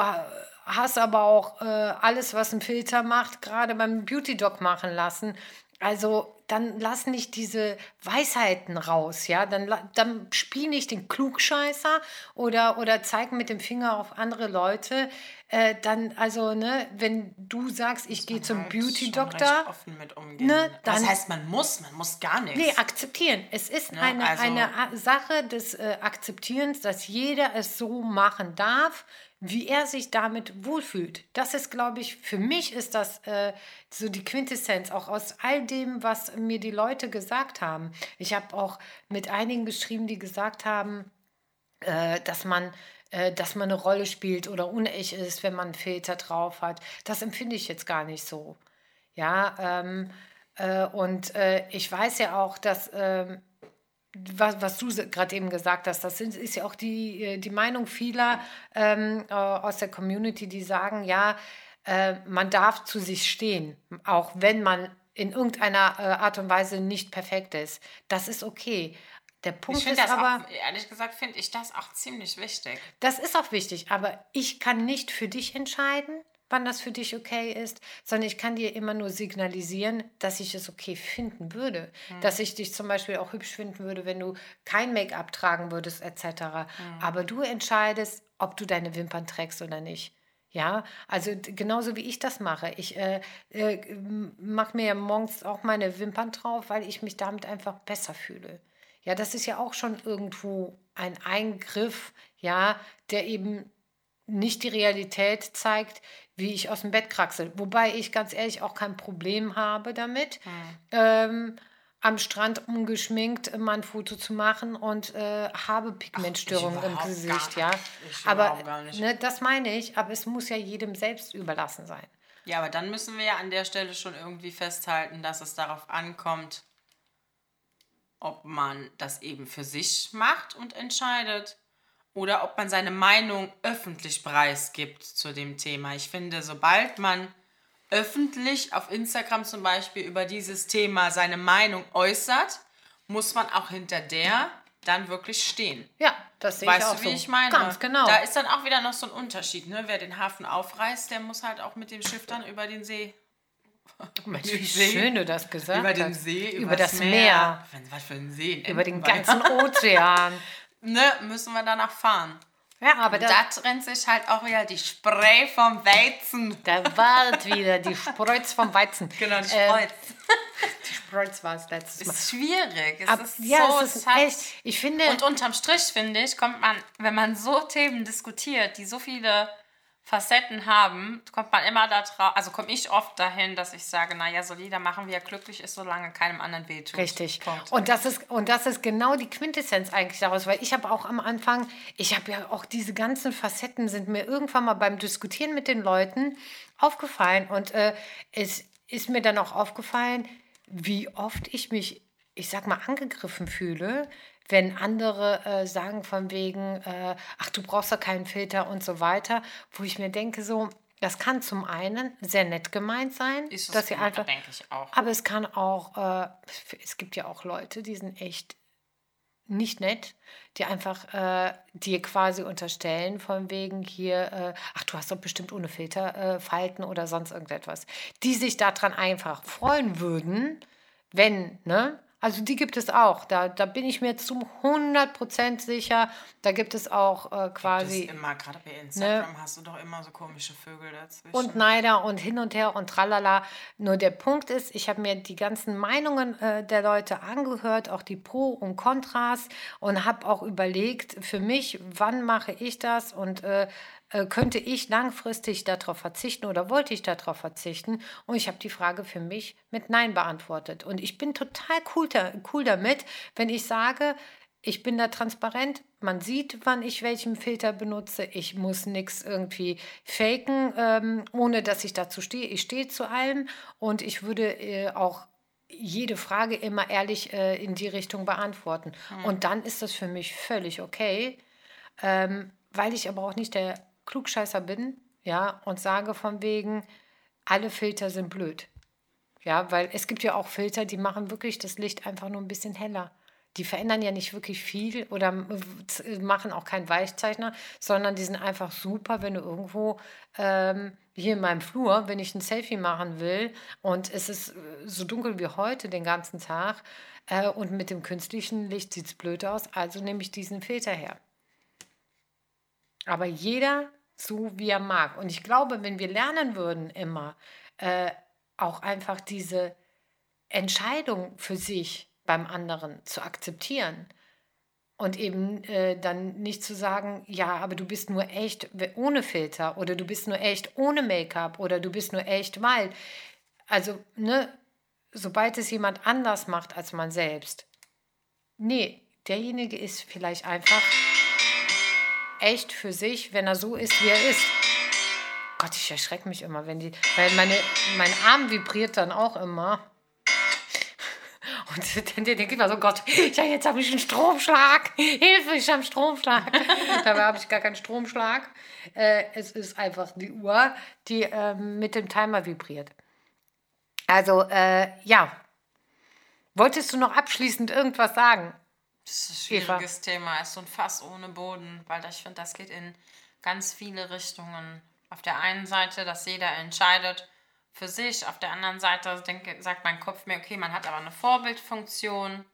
hast aber auch äh, alles, was ein Filter macht, gerade beim Beauty Doc machen lassen. Also dann lass nicht diese Weisheiten raus, ja. Dann, dann spiel nicht den Klugscheißer oder, oder zeig mit dem Finger auf andere Leute. Äh, dann, also, ne, wenn du sagst, ich gehe zum halt Beauty-Doktor. offen mit umgehen. Ne, dann, das heißt, man muss, man muss gar nichts. Nee, akzeptieren. Es ist ne, eine, also, eine Sache des äh, Akzeptierens, dass jeder es so machen darf, wie er sich damit wohlfühlt. Das ist, glaube ich, für mich ist das äh, so die Quintessenz, auch aus all dem, was mir die Leute gesagt haben. Ich habe auch mit einigen geschrieben, die gesagt haben, äh, dass man äh, dass man eine Rolle spielt oder unecht ist, wenn man einen Filter drauf hat. Das empfinde ich jetzt gar nicht so. Ja, ähm, äh, und äh, ich weiß ja auch, dass ähm, was, was du gerade eben gesagt hast, das sind, ist ja auch die, äh, die Meinung vieler ähm, äh, aus der Community, die sagen, ja, äh, man darf zu sich stehen, auch wenn man in irgendeiner äh, Art und Weise nicht perfekt ist. Das ist okay. Der Punkt ich ist aber, auch, ehrlich gesagt, finde ich das auch ziemlich wichtig. Das ist auch wichtig, aber ich kann nicht für dich entscheiden, wann das für dich okay ist, sondern ich kann dir immer nur signalisieren, dass ich es okay finden würde. Mhm. Dass ich dich zum Beispiel auch hübsch finden würde, wenn du kein Make-up tragen würdest, etc. Mhm. Aber du entscheidest, ob du deine Wimpern trägst oder nicht. Ja, also genauso wie ich das mache. Ich äh, äh, mache mir ja morgens auch meine Wimpern drauf, weil ich mich damit einfach besser fühle. Ja, das ist ja auch schon irgendwo ein Eingriff, ja, der eben nicht die Realität zeigt, wie ich aus dem Bett kraxel. Wobei ich ganz ehrlich auch kein Problem habe damit, mhm. ähm, am Strand ungeschminkt mal ein Foto zu machen und äh, habe Pigmentstörungen im Gesicht, ja. aber ne, das meine ich, aber es muss ja jedem selbst überlassen sein. Ja, aber dann müssen wir ja an der Stelle schon irgendwie festhalten, dass es darauf ankommt, ob man das eben für sich macht und entscheidet oder ob man seine Meinung öffentlich preisgibt zu dem Thema. Ich finde, sobald man öffentlich auf Instagram zum Beispiel über dieses Thema seine Meinung äußert, muss man auch hinter der dann wirklich stehen. Ja, das sehe weißt ich auch du, wie so. ich meine? Ganz genau. Da ist dann auch wieder noch so ein Unterschied. Ne? Wer den Hafen aufreißt, der muss halt auch mit dem Schiff dann über den See. Mensch, wie schön du das gesagt über hast. Über den See, über das Meer. Meer. Was für ein See? Über den ganzen Ozean. Ne, müssen wir danach fahren. Ja, aber da trennt sich halt auch wieder die Spreu vom Weizen. Der Wald wieder, die Spreuz vom Weizen. Genau, die Spreuz. Ähm, die Spreuz war es letztes Mal. Ist schwierig. Es Ab, ist ja, so es ist echt. Ich finde, Und unterm Strich, finde ich, kommt man, wenn man so Themen diskutiert, die so viele Facetten haben, kommt man immer da drauf, also komme ich oft dahin, dass ich sage, naja, solider machen, wie er glücklich ist, solange keinem anderen wehtut. Richtig. Punkt. Und das, ist, und das ist genau die Quintessenz eigentlich daraus, weil ich habe auch am Anfang, ich habe ja auch diese ganzen Facetten sind mir irgendwann mal beim Diskutieren mit den Leuten aufgefallen. Und äh, es ist mir dann auch aufgefallen, wie oft ich mich, ich sag mal, angegriffen fühle, wenn andere äh, sagen von wegen, äh, ach, du brauchst ja keinen Filter und so weiter, wo ich mir denke, so, das kann zum einen sehr nett gemeint sein, Ist dass sie einfach, denke ich auch. aber es kann auch, äh, es gibt ja auch Leute, die sind echt nicht nett, die einfach äh, dir quasi unterstellen, von wegen hier, äh, ach, du hast doch bestimmt ohne Filter äh, Falten oder sonst irgendetwas. Die sich daran einfach freuen würden, wenn, ne? Also die gibt es auch. Da, da bin ich mir zum 100% sicher. Da gibt es auch äh, quasi ist immer, gerade bei Instagram hast du doch immer so komische Vögel dazwischen. und Neider und hin und her und tralala. Nur der Punkt ist, ich habe mir die ganzen Meinungen äh, der Leute angehört, auch die Pro und Kontras und habe auch überlegt, für mich, wann mache ich das und äh, könnte ich langfristig darauf verzichten oder wollte ich darauf verzichten? Und ich habe die Frage für mich mit Nein beantwortet. Und ich bin total cool, da, cool damit, wenn ich sage, ich bin da transparent. Man sieht, wann ich welchen Filter benutze. Ich muss nichts irgendwie faken, ähm, ohne dass ich dazu stehe. Ich stehe zu allem und ich würde äh, auch jede Frage immer ehrlich äh, in die Richtung beantworten. Und dann ist das für mich völlig okay, ähm, weil ich aber auch nicht der Klugscheißer bin, ja, und sage von wegen, alle Filter sind blöd. Ja, weil es gibt ja auch Filter, die machen wirklich das Licht einfach nur ein bisschen heller. Die verändern ja nicht wirklich viel oder machen auch keinen Weichzeichner, sondern die sind einfach super, wenn du irgendwo ähm, hier in meinem Flur, wenn ich ein Selfie machen will und es ist äh, so dunkel wie heute den ganzen Tag äh, und mit dem künstlichen Licht sieht es blöd aus, also nehme ich diesen Filter her. Aber jeder so, wie er mag. Und ich glaube, wenn wir lernen würden, immer äh, auch einfach diese Entscheidung für sich beim anderen zu akzeptieren, Und eben äh, dann nicht zu sagen, ja, aber du bist nur echt ohne Filter oder du bist nur echt ohne Make-up oder du bist nur echt, weil. Also, ne, sobald es jemand anders macht als man selbst. Nee, derjenige ist vielleicht einfach echt für sich, wenn er so ist, wie er ist. Gott, ich erschrecke mich immer, wenn die, weil meine, mein Arm vibriert dann auch immer. Und dann denke ich immer so, Gott, ja, jetzt habe ich einen Stromschlag. Hilfe, ich habe einen Stromschlag. Dabei habe ich gar keinen Stromschlag. Äh, es ist einfach die Uhr, die äh, mit dem Timer vibriert. Also, äh, ja. Wolltest du noch abschließend irgendwas sagen? Das ist ein schwieriges Eva? Thema. Ist so ein Fass ohne Boden, weil ich finde, das geht in ganz viele Richtungen. Auf der einen Seite, dass jeder entscheidet, für sich. Auf der anderen Seite denke, sagt mein Kopf mir, okay, man hat aber eine Vorbildfunktion.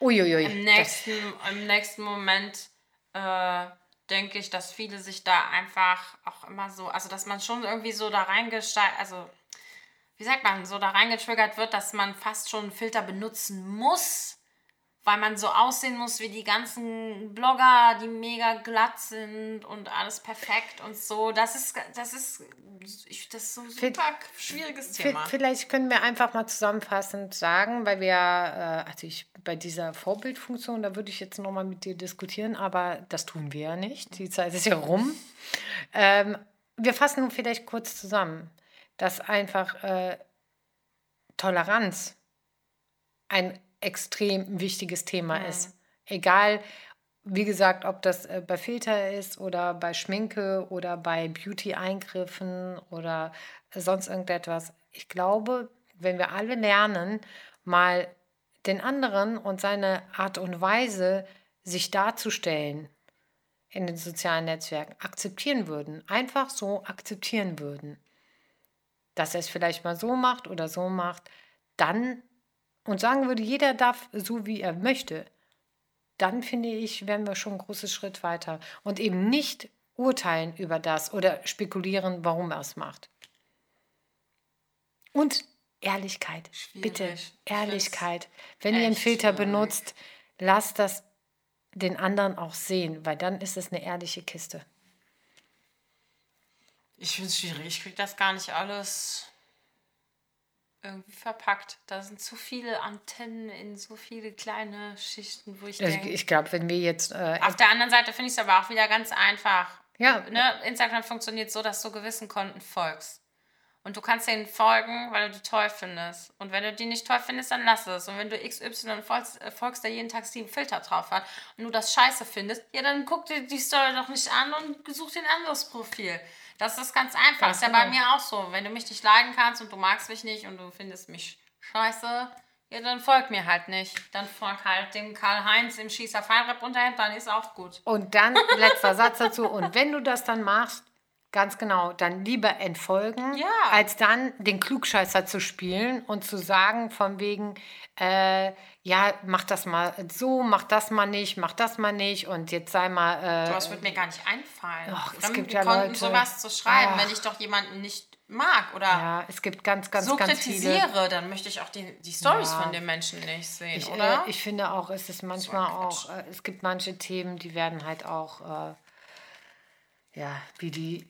Uiuiui. Im nächsten, im nächsten Moment äh, denke ich, dass viele sich da einfach auch immer so, also dass man schon irgendwie so da reingesteigt, also wie sagt man, so da reingetriggert wird, dass man fast schon einen Filter benutzen muss, weil man so aussehen muss wie die ganzen Blogger, die mega glatt sind und alles perfekt und so. Das ist, das ist, das ist so ein super schwieriges Thema. Vielleicht können wir einfach mal zusammenfassend sagen, weil wir, äh, also ich bei dieser Vorbildfunktion, da würde ich jetzt nochmal mit dir diskutieren, aber das tun wir ja nicht. Die Zeit ist ja rum. Ähm, wir fassen nun vielleicht kurz zusammen, dass einfach äh, Toleranz ein extrem wichtiges Thema mhm. ist. Egal, wie gesagt, ob das äh, bei Filter ist oder bei Schminke oder bei Beauty-Eingriffen oder sonst irgendetwas. Ich glaube, wenn wir alle lernen, mal den anderen und seine Art und Weise, sich darzustellen in den sozialen Netzwerken, akzeptieren würden, einfach so akzeptieren würden, dass er es vielleicht mal so macht oder so macht, dann und sagen würde, jeder darf so, wie er möchte, dann finde ich, wären wir schon einen großen Schritt weiter. Und eben nicht urteilen über das oder spekulieren, warum er es macht. Und Ehrlichkeit. Schwierig. Bitte, Ehrlichkeit. Wenn ihr einen Filter schwierig. benutzt, lasst das den anderen auch sehen, weil dann ist es eine ehrliche Kiste. Ich finde es schwierig. Ich kriege das gar nicht alles irgendwie verpackt. Da sind zu viele Antennen in so viele kleine Schichten, wo ich also denke. Ich glaube, wenn wir jetzt. Äh, auf der anderen Seite finde ich es aber auch wieder ganz einfach. Ja. Ne? Instagram funktioniert so, dass du gewissen Konten folgst. Und du kannst denen folgen, weil du die toll findest. Und wenn du die nicht toll findest, dann lass es. Und wenn du XY folgst, äh, folgst der jeden Tag sieben Filter drauf hat und du das scheiße findest, ja, dann guck dir die Story doch nicht an und such dir ein anderes Profil. Das ist ganz einfach. Ganz ist ja bei mir auch so. Wenn du mich nicht leiden kannst und du magst mich nicht und du findest mich scheiße, ja, dann folg mir halt nicht. Dann folg halt dem Karl-Heinz im Schießer Feinrep unterhemd, dann ist auch gut. Und dann, letzter Satz dazu, und wenn du das dann machst, Ganz genau, dann lieber entfolgen, ja. als dann den Klugscheißer zu spielen und zu sagen von wegen, äh, ja, mach das mal so, mach das mal nicht, mach das mal nicht und jetzt sei mal... Äh, das wird mir gar nicht einfallen. Och, es gibt ja Leute, sowas zu schreiben, ach, wenn ich doch jemanden nicht mag oder ja, es gibt ganz, ganz, so ganz kritisiere, viele. dann möchte ich auch die, die Stories ja. von den Menschen nicht sehen, ich, oder? Äh, ich finde auch, es ist manchmal auch, äh, es gibt manche Themen, die werden halt auch, äh, ja, wie die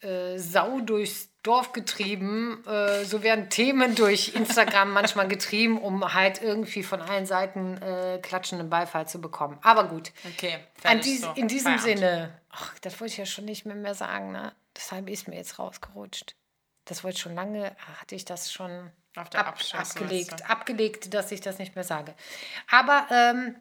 äh, Sau durchs Dorf getrieben. Äh, so werden Themen durch Instagram manchmal getrieben, um halt irgendwie von allen Seiten äh, klatschenden Beifall zu bekommen. Aber gut. Okay. Dies, so. In diesem Feierabend. Sinne, ach, das wollte ich ja schon nicht mehr, mehr sagen, ne? Deshalb ist mir jetzt rausgerutscht. Das wollte schon lange, hatte ich das schon ab, abgelegt, abgelegt, dass ich das nicht mehr sage. Aber ähm,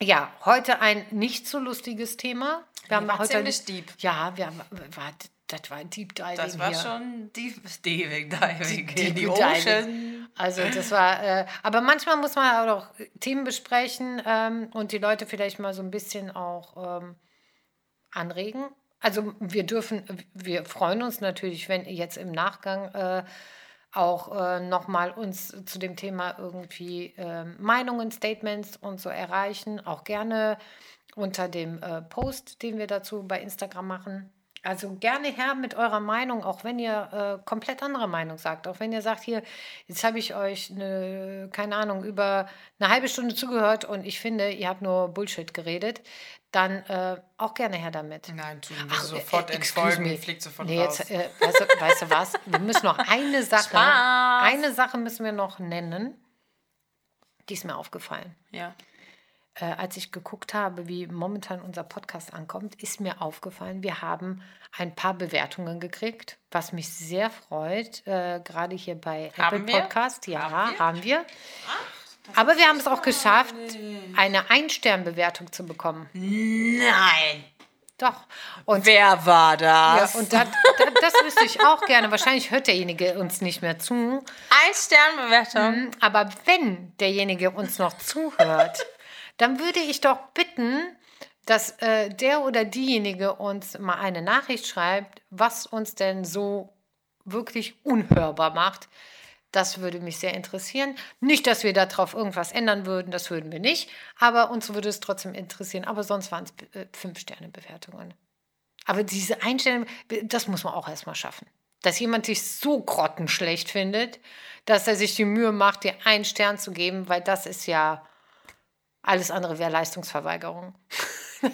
ja, heute ein nicht so lustiges Thema. Wir haben heute ziemlich deep. Ja, wir haben, war, das war Deep Diving. Das war hier. schon Deep Diving, Diving Deep, in die Ocean. Also das war, äh, aber manchmal muss man auch Themen besprechen ähm, und die Leute vielleicht mal so ein bisschen auch ähm, anregen. Also wir dürfen, wir freuen uns natürlich, wenn jetzt im Nachgang äh, auch äh, nochmal uns zu dem Thema irgendwie äh, Meinungen, Statements und so erreichen. Auch gerne unter dem äh, Post, den wir dazu bei Instagram machen Also gerne her mit eurer Meinung, auch wenn ihr äh, komplett andere Meinung sagt. Auch wenn ihr sagt, hier, jetzt habe ich euch, eine, keine Ahnung, über eine halbe Stunde zugehört und ich finde, ihr habt nur Bullshit geredet, dann äh, auch gerne her damit. Nein, tun wir sofort äh, entfolgen, fliegt sofort nee, raus. Jetzt, äh, weißt, du, weißt, du, was? Wir müssen noch eine Sache, Spaß. eine Sache müssen wir noch nennen. Die ist mir aufgefallen. Ja äh, als ich geguckt habe, wie momentan unser Podcast ankommt, ist mir aufgefallen, wir haben ein paar Bewertungen gekriegt, was mich sehr freut, äh, gerade hier bei haben Apple Podcast. Ja, haben wir. Haben wir. Ach, Aber wir haben es auch geschafft, eine Ein-Stern-Bewertung zu bekommen. Nein. Doch. Und wer war das? Ja, und das, das, das wüsste ich auch gerne. Wahrscheinlich hört derjenige uns nicht mehr zu. Ein-Stern-Bewertung. Mhm, aber wenn derjenige uns noch zuhört, dann würde ich doch bitten, dass äh, der oder diejenige uns mal eine Nachricht schreibt, was uns denn so wirklich unhörbar macht. Das würde mich sehr interessieren. Nicht, dass wir darauf irgendwas ändern würden, das würden wir nicht, aber uns würde es trotzdem interessieren. Aber sonst waren es äh, Fünf-Sterne-Bewertungen. Aber diese Einstellung, das muss man auch erstmal schaffen. Dass jemand sich so grottenschlecht findet, dass er sich die Mühe macht, dir einen Stern zu geben, weil das ist ja alles andere wäre Leistungsverweigerung.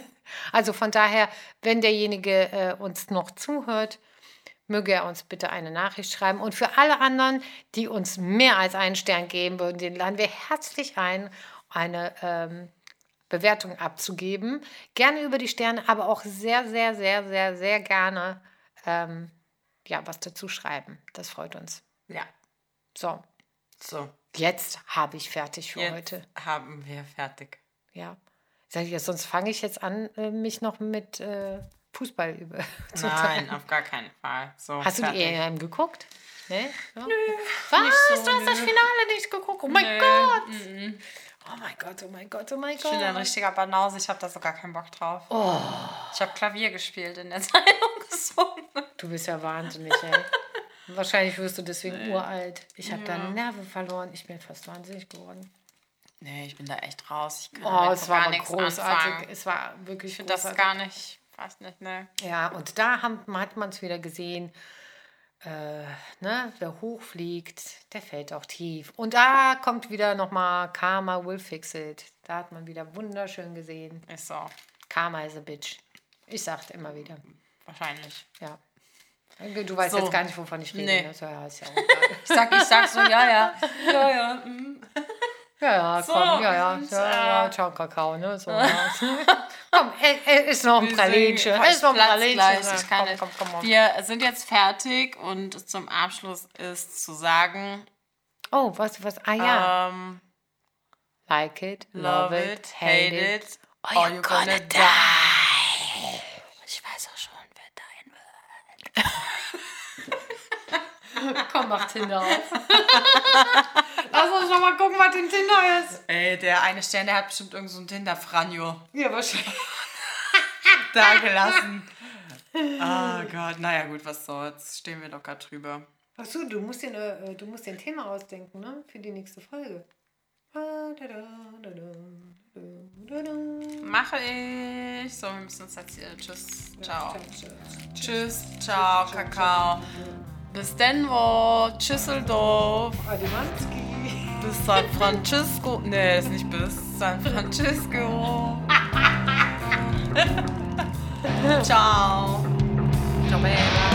also von daher, wenn derjenige äh, uns noch zuhört, möge er uns bitte eine Nachricht schreiben. Und für alle anderen, die uns mehr als einen Stern geben würden, den laden wir herzlich ein, eine ähm, Bewertung abzugeben. Gerne über die Sterne, aber auch sehr, sehr, sehr, sehr, sehr gerne ähm, ja, was dazu schreiben. Das freut uns. Ja. So. So. Jetzt habe ich fertig für jetzt heute. Haben wir fertig. Ja. Sag ich, sonst fange ich jetzt an, äh, mich noch mit äh, Fußball über. zu Nein, auf gar keinen Fall. So, hast fertig. du die EM geguckt? Nee? Ja. Nö. Was? So, du hast nö. das Finale nicht geguckt? Oh mein Nö. Gott! Mhm. Oh mein Gott, oh mein Gott, oh mein Ich bin ein Gott. richtiger Banause. Ich habe da sogar keinen Bock drauf. Oh, Ich habe Klavier gespielt in der Zeitung gesungen. du bist ja wahnsinnig, ey. Wahrscheinlich wirst du deswegen uralt. Ich habe da Ja. Nerven verloren. Ich bin fast wahnsinnig geworden. Nee, ich bin da echt raus. Ich kann Oh, es war gar großartig. anfangen. Es war wirklich Ich finde das gar nicht, weiß nicht, ne. Ja, und da haben, hat man es wieder gesehen. Äh, ne, wer hochfliegt, der fällt auch tief. Und da kommt wieder nochmal Karma will fix it. Da hat man wieder wunderschön gesehen. Ist so. Karma is a bitch. Ich sag's immer wieder. Wahrscheinlich. Ja. Du weißt So. jetzt gar nicht, wovon ich rede. Nee. Ne? So, ja, ist ja. Ich sag, ich sag so, ja, ja. Ja, ja. mm. ja, ja, So, komm, ja, ja, und, ja, ja, äh, ciao, Kakao, ne? So, ja. komm, ist noch ein Pralinchen. Ist noch ein Pralinchen. ich kann komm, komm, komm. Wir sind jetzt fertig und zum Abschluss ist zu sagen, Oh, du was? Ah ja. ähm, like it, love it, hate it, or or you're gonna die. Ich weiß auch schon, wer dein wird. Komm, mach Tinder auf. Lass uns noch mal gucken, was in Tinder ist. Ey, der eine Stern, der hat bestimmt irgend so ein Tinder-Franjo Ja, wahrscheinlich. da gelassen. Oh Gott, naja gut, was soll's. Stehen wir doch gerade drüber. Achso, du musst dir äh, du musst dir ein Thema ausdenken, ne? Für die nächste Folge. Ah. Mache ich. So, wir müssen uns jetzt hier. Tschüss. Ciao. Tschüss. Ciao, Kakao. Bis Denver. Adimanski. Bis San Francisco. Nee, ist nicht bis San Francisco. Ciao. Ciao, Bella.